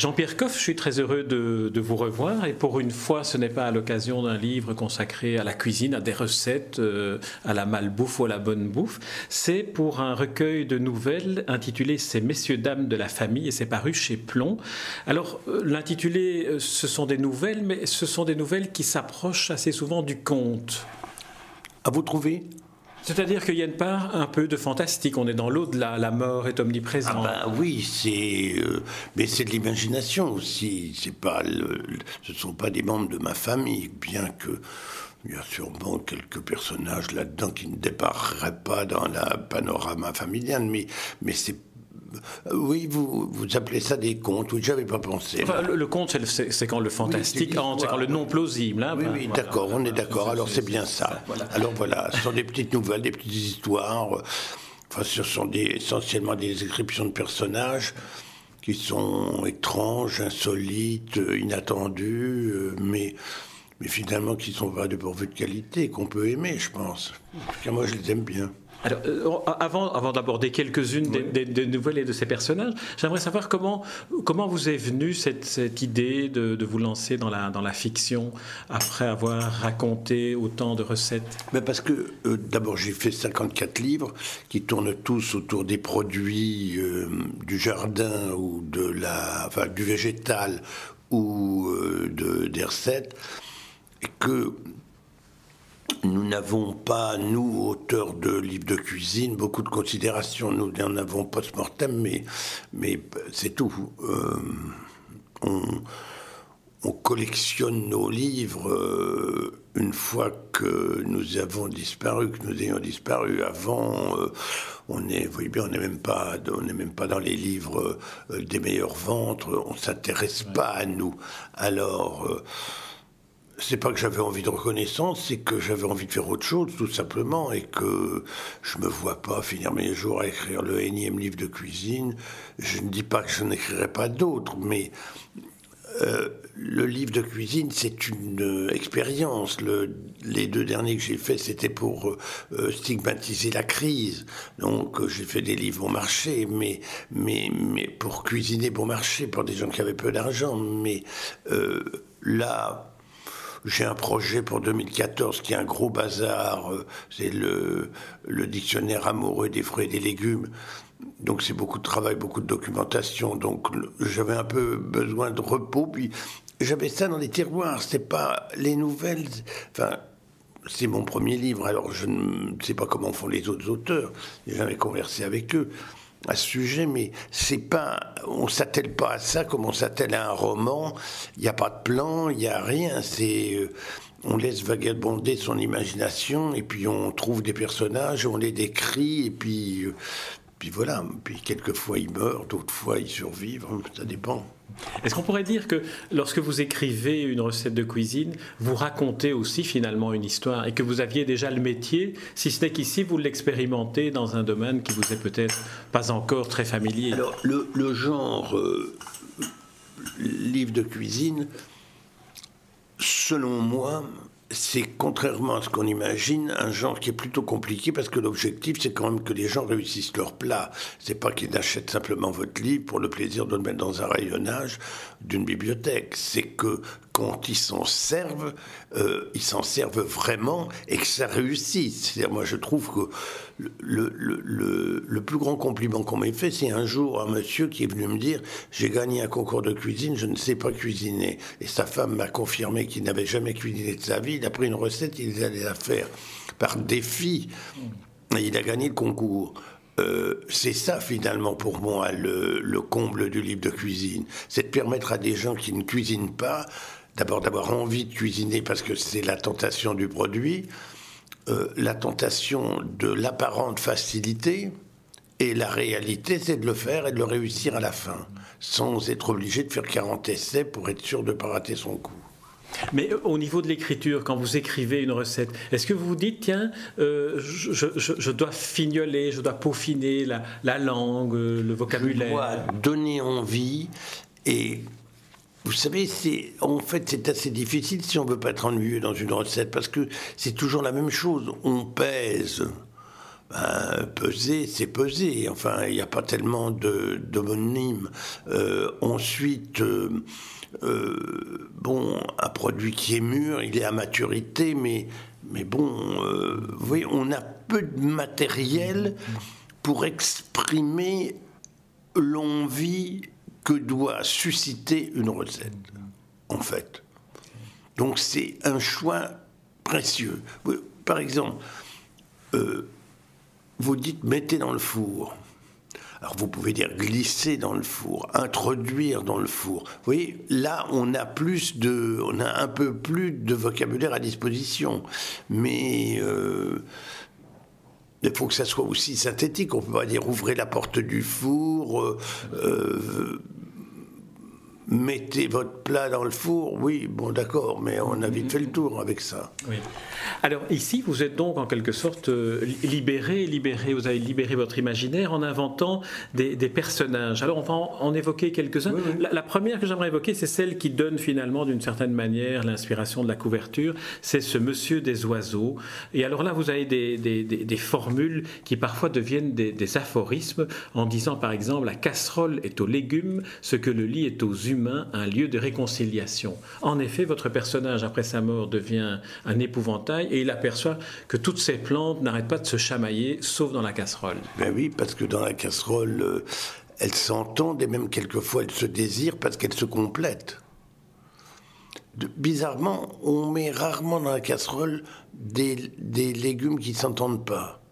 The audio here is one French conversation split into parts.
Jean-Pierre Coff, je suis très heureux de, vous revoir et pour une fois, ce n'est pas à l'occasion d'un livre consacré à la cuisine, à des recettes, euh, à la malbouffe ou à la bonne bouffe. C'est pour un recueil de nouvelles intitulé Ces messieurs dames de la famille et c'est paru chez Plomb. Alors euh, l'intitulé, euh, ce sont des nouvelles, mais ce sont des nouvelles qui s'approchent assez souvent du conte. À vous trouver c'est-à-dire qu'il y a une part un peu de fantastique. On est dans l'au-delà, la mort est omniprésente. Ah ben oui, c'est, euh, mais c'est de l'imagination aussi. C'est pas, ce ne sont pas des membres de ma famille, bien que il y a sûrement quelques personnages là-dedans qui ne dépareraient pas dans la panorama familial, mais, mais c'est oui, vous, vous appelez ça des contes. Oui, j'avais pas pensé. le, conte, c'est quand le fantastique, c'est quand le non plausible. Hein, oui, oui, d'accord, on est d'accord. Alors c'est bien ça. Alors voilà, ce sont des petites nouvelles, des petites histoires. Enfin, ce sont des, essentiellement des descriptions de personnages qui sont étranges, insolites, inattendues, euh, mais mais finalement qui sont pas de de qualité, qu'on peut aimer, je pense. Parce que moi, je les aime bien. Alors, euh, avant, avant d'aborder quelques-unes des, nouvelles et de ces personnages, j'aimerais savoir comment, comment vous est venue cette, cette idée de, vous lancer dans la, dans la fiction après avoir raconté autant de recettes? Mais Parce que euh, d'abord, j'ai fait 54 livres qui tournent tous autour des produits euh, du jardin ou de la, enfin, du végétal ou de, des recettes, et que nous n'avons pas, nous, auteurs de livres de cuisine, beaucoup de considérations. Nous n'en avons post-mortem, mais, mais c'est tout. Euh, on, collectionne nos livres euh, une fois que nous avons disparu, que nous ayons disparu. Avant, euh, on est, vous voyez bien, on n'est même pas, on n'est même pas dans les livres des meilleurs ventres. On s'intéresse pas à nous. Alors c'est pas que j'avais envie de reconnaissance, c'est que j'avais envie de faire autre chose, tout simplement, et que je me vois pas finir mes jours à écrire le énième livre de cuisine. Je ne dis pas que je n'écrirai pas d'autres, mais euh, le livre de cuisine, c'est une euh, expérience. les deux derniers que j'ai faits, c'était pour euh, stigmatiser la crise. Donc, j'ai fait des livres bon marché, mais, mais, mais pour cuisiner bon marché, pour des gens qui avaient peu d'argent. Mais là, j'ai un projet pour 2014 qui est un gros bazar. Euh, c'est le, dictionnaire amoureux des fruits et des légumes. Donc c'est beaucoup de travail, beaucoup de documentation. Donc j'avais un peu besoin de repos. Puis j'avais ça dans les tiroirs. C'est pas les nouvelles. Enfin, c'est mon premier livre. Alors je ne sais pas comment font les autres auteurs. J'ai jamais conversé avec eux à ce sujet, mais c'est pas, on s'attelle pas à ça comme on s'attelle à un roman. Il n'y a pas de plan, il n'y a rien. C'est, euh, on laisse vagabonder son imagination et puis on trouve des personnages, on les décrit et puis, euh, puis voilà. Puis quelquefois ils meurent, d'autres fois ils survivent. Ça dépend. Est-ce qu'on pourrait dire que lorsque vous écrivez une recette de cuisine, vous racontez aussi finalement une histoire et que vous aviez déjà le métier, si ce n'est qu'ici vous l'expérimentez dans un domaine qui vous est peut-être pas encore très familier? Alors le, genre euh, livre de cuisine, selon moi, c'est contrairement à ce qu'on imagine un genre qui est plutôt compliqué parce que l'objectif c'est quand même que les gens réussissent leur plat. C'est pas qu'ils achètent simplement votre livre pour le plaisir de le mettre dans un rayonnage d'une bibliothèque. C'est que quand ils s'en servent, euh, ils s'en servent vraiment et que ça réussisse. C'est-à-dire, moi je trouve que le, le, le plus grand compliment qu'on m'ait fait, c'est un jour un monsieur qui est venu me dire j'ai gagné un concours de cuisine, je ne sais pas cuisiner. Et sa femme m'a confirmé qu'il n'avait jamais cuisiné de sa vie il a pris une recette, il allait la faire par défi, et il a gagné le concours. Euh, c'est ça finalement pour moi le, comble du livre de cuisine, c'est de permettre à des gens qui ne cuisinent pas, d'abord d'avoir envie de cuisiner parce que c'est la tentation du produit, euh, la tentation de l'apparente facilité, et la réalité c'est de le faire et de le réussir à la fin, sans être obligé de faire 40 essais pour être sûr de ne pas rater son coup. Mais euh, au niveau de l'écriture, quand vous écrivez une recette, est-ce que vous vous dites, tiens, euh, je, dois fignoler, je dois peaufiner la, langue, euh, le vocabulaire Je dois donner envie et vous savez, c'est en fait c'est assez difficile si on veut pas être ennuyeux dans une recette parce que c'est toujours la même chose. On pèse ben, peser, c'est peser. Enfin, il n'y a pas tellement d'homonymes. Euh, ensuite, euh, euh, bon, un produit qui est mûr, il est à maturité, mais, mais bon, vous voyez, on a peu de matériel pour exprimer l'envie que doit susciter une recette, en fait. Donc c'est un choix précieux. Par exemple, vous dites mettez dans le four. Alors vous pouvez dire glisser dans le four, introduire dans le four. Vous voyez, là on a plus de, on a un peu plus de vocabulaire à disposition, mais euh, il faut que ça soit aussi synthétique. On peut pas dire ouvrez la porte du four. Euh, euh, mettez votre plat dans le four, oui, bon d'accord, mais on a vite fait le tour avec ça. Oui. Alors ici, vous êtes donc en quelque sorte euh, libéré, libéré, vous avez libéré votre imaginaire en inventant des, personnages. Alors on va en, évoquer quelques-uns. La, première que j'aimerais évoquer, c'est celle qui donne finalement d'une certaine manière l'inspiration de la couverture, c'est ce monsieur des oiseaux. Et alors là, vous avez des, formules qui parfois deviennent des, aphorismes en disant par exemple, la casserole est aux légumes, ce que le lit est aux un lieu de réconciliation. En effet, votre personnage, après sa mort, devient un épouvantail et il aperçoit que toutes ces plantes n'arrêtent pas de se chamailler, sauf dans la casserole. Ben oui, parce que dans la casserole, euh, elles s'entendent et même quelquefois elles se désirent parce qu'elles se complètent. bizarrement, on met rarement dans la casserole des, légumes qui ne s'entendent pas.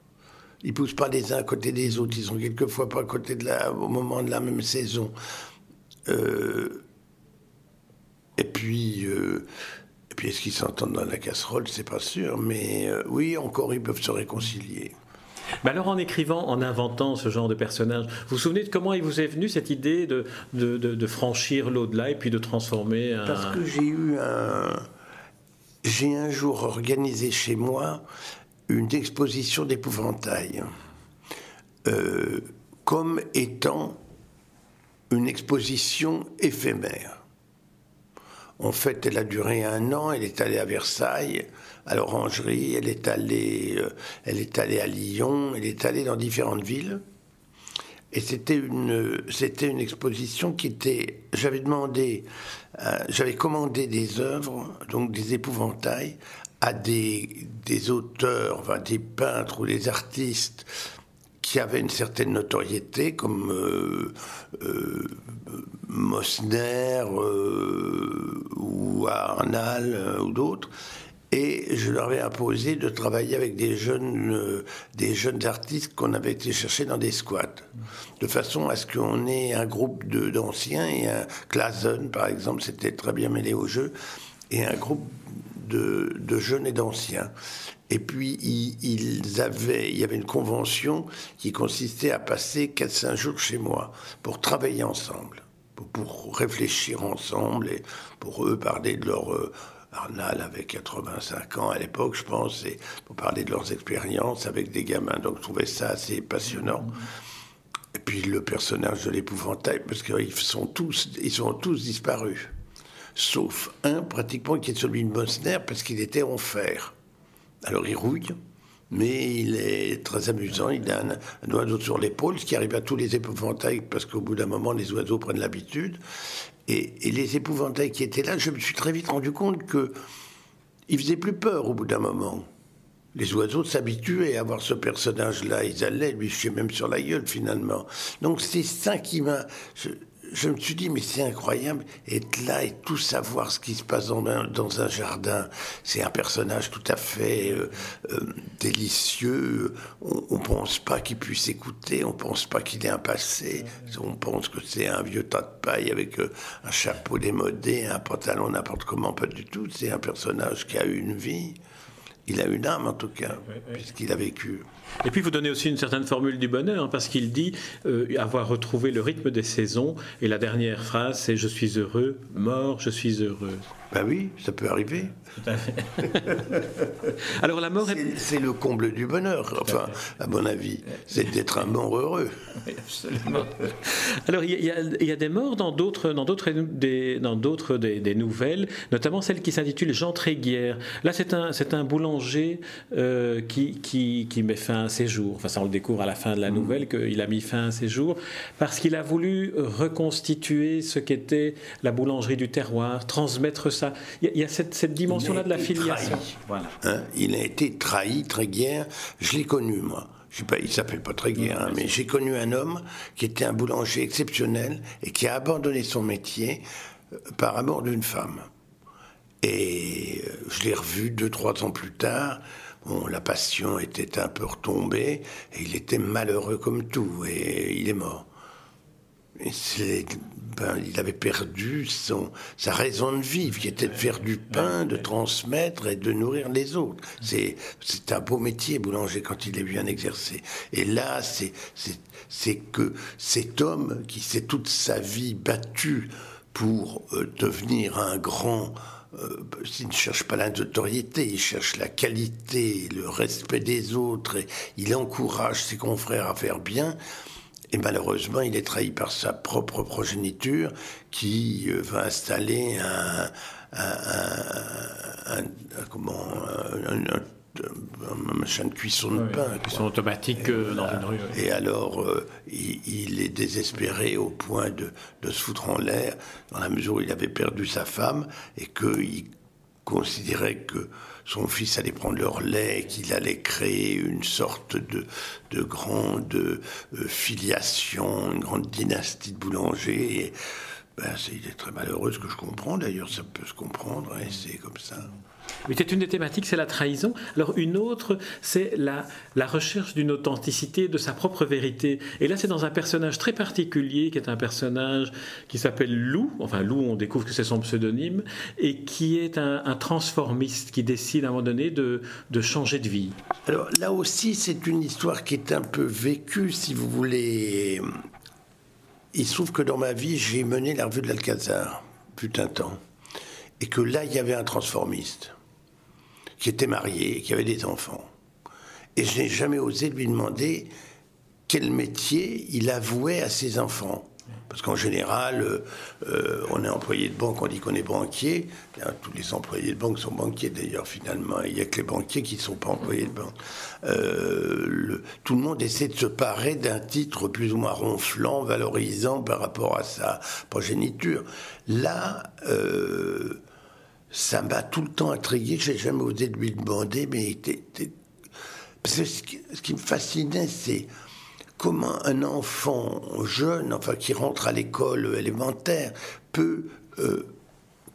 Ils poussent pas les uns à côté des autres, ils sont quelquefois pas à côté de la, au moment de la même saison. Euh, et puis, euh, et puis est-ce qu'ils s'entendent dans la casserole? C'est pas sûr, mais euh, oui, encore ils peuvent se réconcilier. Mais alors en écrivant, en inventant ce genre de personnage, vous vous souvenez de comment il vous est venu cette idée de, de, de, franchir l'au-delà et puis de transformer un... Parce que j'ai eu un... J'ai un jour organisé chez moi une exposition d'épouvantail comme étant une exposition éphémère. En fait, elle a duré un an, elle est allée à Versailles, à l'Orangerie, elle, est allée, euh, elle est allée à Lyon, elle est allée dans différentes villes. Et c'était une, c'était une exposition qui était. J'avais demandé, euh, j'avais commandé des œuvres, donc des épouvantails, à des, des auteurs, enfin des peintres ou des artistes qui avait une certaine notoriété, comme euh, euh, Mosner euh, ou Arnal ou d'autres. Et je leur ai imposé de travailler avec des jeunes, des jeunes artistes qu'on avait été chercher dans des squats, de façon à ce qu'on ait un groupe d'anciens et un Clazen, par exemple, c'était très bien mêlé au jeu, et un groupe de, de jeunes et d'anciens. Et puis, ils avaient, il y avait une convention qui consistait à passer 4-5 jours chez moi pour travailler ensemble, pour, réfléchir ensemble et pour eux parler de leur. Arnal avait 85 ans à l'époque, je pense, et pour parler de leurs expériences avec des gamins. Donc, je trouvais ça assez passionnant. Et puis, le personnage de l'épouvantail, parce qu'ils sont tous, ils sont tous disparus. Sauf un, pratiquement, qui est celui de Mosner, parce qu'il était en fer. Alors il rouille, mais il est très amusant. Il a un, oiseau sur l'épaule, ce qui arrive à tous les épouvantails, parce qu'au bout d'un moment, les oiseaux prennent l'habitude. Et, les épouvantails qui étaient là, je me suis très vite rendu compte que ils faisaient plus peur au bout d'un moment. Les oiseaux s'habituaient à voir ce personnage-là. Ils allaient lui chier même sur la gueule, finalement. Donc c'est ça qui m'a je me suis dit, mais c'est incroyable, être là et tout savoir ce qui se passe dans un, dans un jardin. C'est un personnage tout à fait euh, euh, délicieux. On ne pense pas qu'il puisse écouter, on ne pense pas qu'il ait un passé. On pense que c'est un vieux tas de paille avec euh, un chapeau démodé, un pantalon n'importe comment, pas du tout. C'est un personnage qui a eu une vie. Il a une âme en tout cas, puisqu'il a vécu. Et puis vous donnez aussi une certaine formule du bonheur, hein, parce qu'il dit euh, avoir retrouvé le rythme des saisons. Et la dernière phrase, c'est Je suis heureux, mort, je suis heureux. Ben oui, ça peut arriver. Alors la mort C'est le comble du bonheur, enfin, à mon avis, c'est d'être un mort heureux. absolument. Alors il y, a des morts dans d'autres dans d'autres des, dans d'autres des, nouvelles, notamment celle qui s'intitule Jean Tréguière. Là, c'est un c'est un boulanger euh, qui, qui, qui met fin à ses jours. Enfin, ça on le découvre à la fin de la mm. nouvelle qu'il a mis fin à ses jours parce qu'il a voulu reconstituer ce qu'était la boulangerie du terroir, transmettre ça. Il y a, cette, cette dimension là de la filiation. Voilà. Hein, il a été trahi, Tréguière. Je l'ai connu, moi. Je sais pas, il s'appelle pas Tréguière, hein, mais j'ai connu un homme qui était un boulanger exceptionnel et qui a abandonné son métier euh, par amour d'une femme. Et euh, je l'ai revu deux, trois ans plus tard. Bon, la passion était un peu retombée et il était malheureux comme tout et il est mort. Et il avait perdu son, sa raison de vivre, qui était de faire du pain, de transmettre et de nourrir les autres. C'est, c'est un beau métier, boulanger, quand il est bien exercé. Et là, c'est, c'est, c'est que cet homme qui s'est toute sa vie battu pour euh, devenir un grand euh, il ne cherche pas la notoriété, il cherche la qualité, le respect des autres, et il encourage ses confrères à faire bien. Et malheureusement, il est trahi par sa propre progéniture qui euh, va installer un, un, comment, un, machin de cuisson de pain. Cuisson automatique euh, dans une rue. Et alors, euh, il, est désespéré au point de, de, se foutre en l'air, dans la mesure où il avait perdu sa femme et qu'il considérait que son fils allait prendre leur lait, qu'il allait créer une sorte de, de grande euh, filiation, une grande dynastie de boulangers. Ben, il est très malheureux, ce que je comprends d'ailleurs, ça peut se comprendre, hein, c'est comme ça. C'est une des thématiques, c'est la trahison. Alors une autre, c'est la, la recherche d'une authenticité, de sa propre vérité. Et là, c'est dans un personnage très particulier, qui est un personnage qui s'appelle Lou. Enfin, Lou, on découvre que c'est son pseudonyme, et qui est un, transformiste qui décide à un moment donné de, de changer de vie. Alors là aussi, c'est une histoire qui est un peu vécue, si vous voulez. Il se trouve que dans ma vie, j'ai mené la revue de l'Alcazar, putain de temps. Et que là, il y avait un transformiste qui était marié, qui avait des enfants. Et je n'ai jamais osé lui demander quel métier il avouait à ses enfants. Parce qu'en général, euh, euh, on est employé de banque, on dit qu'on est banquier. tous les employés de banque sont banquiers d'ailleurs, finalement. Il n'y a que les banquiers qui ne sont pas employés de banque. Euh, tout le monde essaie de se parer d'un titre plus ou moins ronflant, valorisant par rapport à sa progéniture. Là, ça m'a tout le temps intrigué. J'ai jamais osé lui demander, mais ce qui, me fascinait, c'est comment un enfant jeune, enfin qui rentre à l'école élémentaire, peut euh,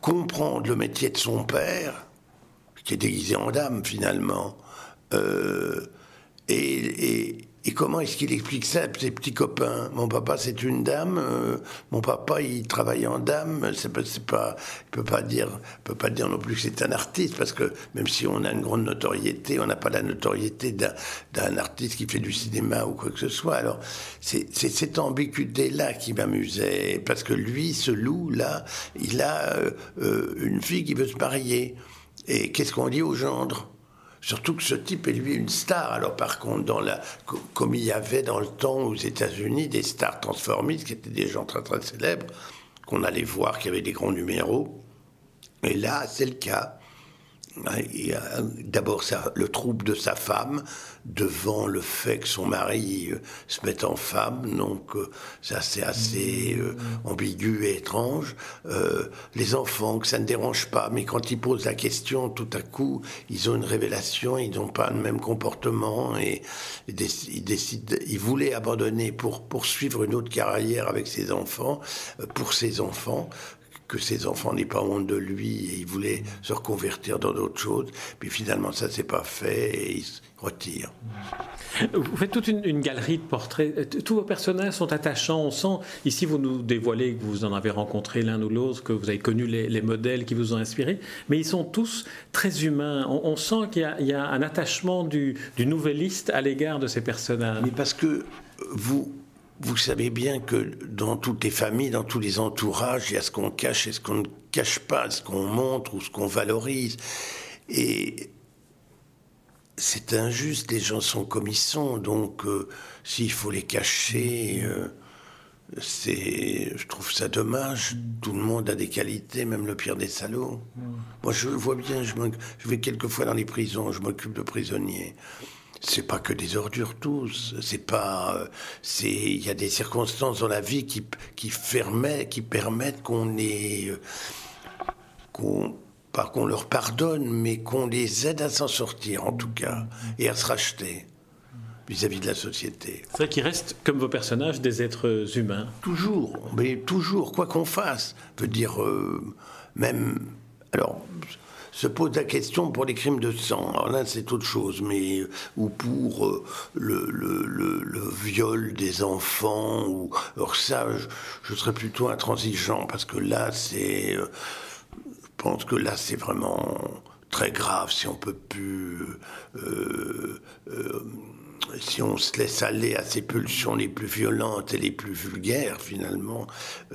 comprendre le métier de son père, qui est déguisé en dame finalement, euh, et comment est-ce qu'il explique ça à ses petits copains? Mon papa, c'est une dame. Euh, mon papa, il travaille en dame. C'est pas, pas, il peut pas dire, peut pas dire non plus que c'est un artiste parce que même si on a une grande notoriété, on n'a pas la notoriété d'un artiste qui fait du cinéma ou quoi que ce soit. Alors, c'est cette ambiguïté-là qui m'amusait parce que lui, ce loup-là, il a euh, euh, une fille qui veut se marier. Et qu'est-ce qu'on dit au gendre? Surtout que ce type est lui une star. Alors par contre, comme il y avait dans le temps aux États-Unis des stars transformistes qui étaient des gens très très célèbres, qu'on allait voir, qui avaient des grands numéros. Et là, c'est le cas. D'abord, le trouble de sa femme devant le fait que son mari euh, se mette en femme, donc euh, ça c'est assez euh, ambigu et étrange. les enfants, que ça ne dérange pas, mais quand ils posent la question, tout à coup, ils ont une révélation, ils n'ont pas le même comportement et, ils décident, ils voulaient abandonner pour poursuivre une autre carrière avec ses enfants, pour ses enfants que ses enfants n'aient pas honte de lui et il voulait se reconvertir dans d'autres choses. Puis finalement, ça s'est pas fait et il se retire. Vous faites toute une, galerie de portraits. Tous vos personnages sont attachants. On sent, ici, vous nous dévoilez que vous en avez rencontré l'un ou l'autre, que vous avez connu les, modèles qui vous ont inspiré, mais ils sont tous très humains. On, sent qu'il y, y, a un attachement du, du nouvelliste à l'égard de ces personnages. Mais parce que vous vous savez bien que dans toutes les familles, dans tous les entourages, il y a ce qu'on cache et ce qu'on ne cache pas, ce qu'on montre ou ce qu'on valorise. Et c'est injuste, les gens sont comme ils sont, donc euh, s'il faut les cacher, euh, c'est, je trouve ça dommage. Tout le monde a des qualités, même le pire des salauds. Moi, je vois bien, je, je vais quelquefois dans les prisons, je m'occupe de prisonniers c'est pas que des ordures tous. C'est pas, c'est, il y a des circonstances dans la vie qui qui qui permettent qu'on ait, qu'on pas qu'on leur pardonne, mais qu'on les aide à s'en sortir en tout cas et à se racheter vis-à-vis de la société. C'est vrai qu'ils restent, comme vos personnages, des êtres humains. Toujours, mais toujours, quoi qu'on fasse. Veut dire, euh, même. Alors, se pose la question pour les crimes de sang. Alors là, c'est autre chose, mais ou pour euh, le, le, viol des enfants. Ou alors ça, je, serais plutôt intransigeant parce que là, c'est, euh, je pense que là, c'est vraiment très grave si on peut plus. Euh, si on se laisse aller à ces pulsions les plus violentes et les plus vulgaires, finalement,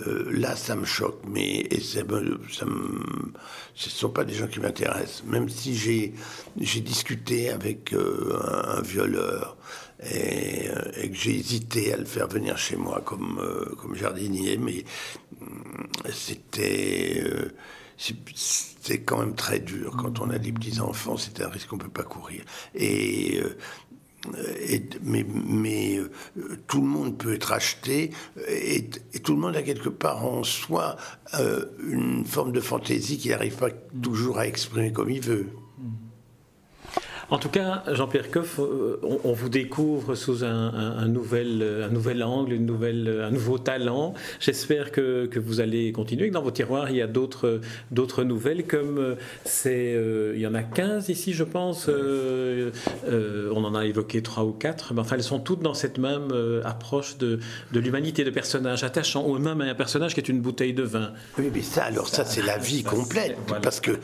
euh, là, ça me choque. Mais ce ne sont pas des gens qui m'intéressent. Même si j'ai, discuté avec euh, un, violeur et, euh, que j'ai hésité à le faire venir chez moi comme, comme jardinier, mais c'était c'est quand même très dur quand on a des petits enfants. C'est un risque qu'on peut pas courir. Mais, mais euh, tout le monde peut être acheté et, tout le monde a quelque part en soi euh, une forme de fantaisie qu'il n'arrive pas toujours à exprimer comme il veut. En tout cas, Jean-Pierre Coff, euh, on, vous découvre sous un, nouvel, un nouvel angle, une nouvelle, un nouveau talent. J'espère que, que, vous allez continuer. Dans vos tiroirs, il y a d'autres, d'autres nouvelles, comme euh, c'est, euh, il y en a 15 ici, je pense. on en a évoqué trois ou quatre, mais enfin, elles sont toutes dans cette même approche de, de l'humanité, de personnages attachants, ou même un personnage qui est une bouteille de vin. Oui, mais ça, alors ça, c'est la vie complète, parce que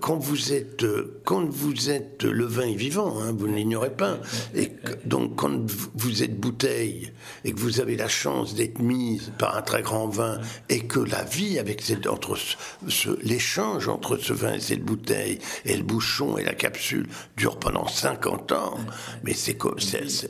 quand vous êtes, quand vous êtes le vin vivant, hein, vous ne l'ignorez pas. Et donc, quand vous êtes bouteille et que vous avez la chance d'être mise par un très grand vin et que la vie avec cette, entre l'échange entre ce vin et cette bouteille et le bouchon et la capsule dure pendant 50 ans, mais c'est comme,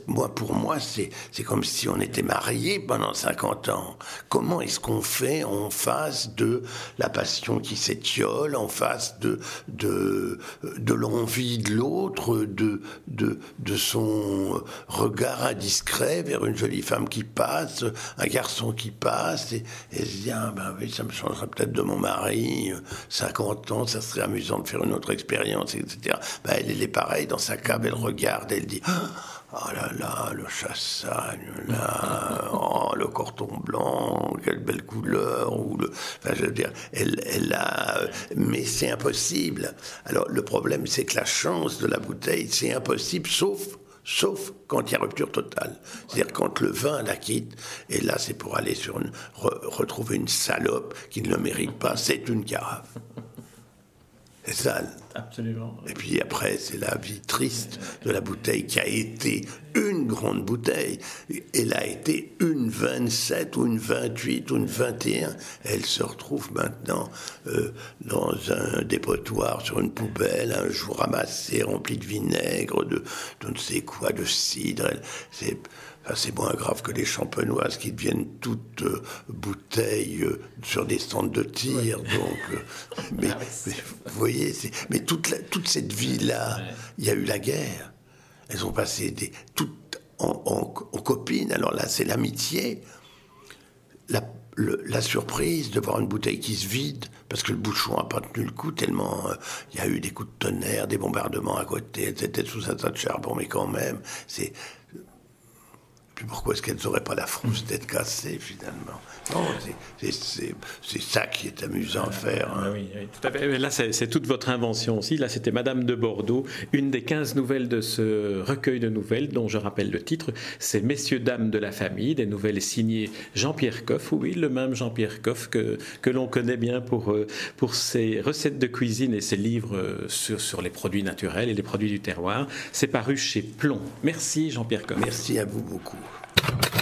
moi, pour moi, c'est, comme si on était mariés pendant 50 ans. Comment est-ce qu'on fait en face de la passion qui s'étiole, en face de, de l'envie de l'autre, de, de, de son regard indiscret vers une jolie femme qui passe, un garçon qui passe, et, se dit, ah ben oui, ça me changerait peut-être de mon mari, 50 ans, ça serait amusant de faire une autre expérience, etc. Ben, elle, est pareille, dans sa cave, elle regarde, elle dit, Oh là là, le chassagne, là, oh, le corton blanc, quelle belle couleur, ou le, enfin, je dire, elle, elle a, mais c'est impossible. Alors, le problème, c'est que la chance de la bouteille, c'est impossible, sauf, sauf quand il y a rupture totale. C'est-à-dire quand le vin la quitte, et là, c'est pour aller sur retrouver une salope qui ne le mérite pas, c'est une carafe. C'est sale. Absolument. Et puis après, c'est la vie triste de la bouteille qui a été une grande bouteille. Elle a été une 27 ou une 28 ou une 21. Elle se retrouve maintenant euh, dans un dépotoir sur une poubelle, un jour ramassée, remplie de vinaigre, de, ne sais quoi, de cidre. C'est c'est moins grave que les champenoises qui deviennent toutes euh, bouteilles euh, sur des stands de tir. Donc, euh, ah mais, vous voyez, mais toute, toute cette vie-là, il y a eu la guerre. Elles ont passé des, toutes en, copines. Alors là, c'est l'amitié. La, la, surprise de voir une bouteille qui se vide parce que le bouchon n'a pas tenu le coup tellement il y a eu des coups de tonnerre, des bombardements à côté, etc. sous un tas de charbon, mais quand même, c'est pourquoi est-ce qu'elles n'auraient pas la frousse d'être cassées finalement c'est ça qui est amusant à faire. Hein. Oui, tout à fait. Là, c'est toute votre invention aussi. Là, c'était Madame de Bordeaux, une des 15 nouvelles de ce recueil de nouvelles, dont je rappelle le titre, c'est Messieurs, Dames de la famille, des nouvelles signées Jean-Pierre Coff, oui, le même Jean-Pierre Coff que, que l'on connaît bien pour, euh, pour ses recettes de cuisine et ses livres euh, sur, sur les produits naturels et les produits du terroir. C'est paru chez Plomb. Merci Jean-Pierre Coff. Merci à vous beaucoup. Thank you.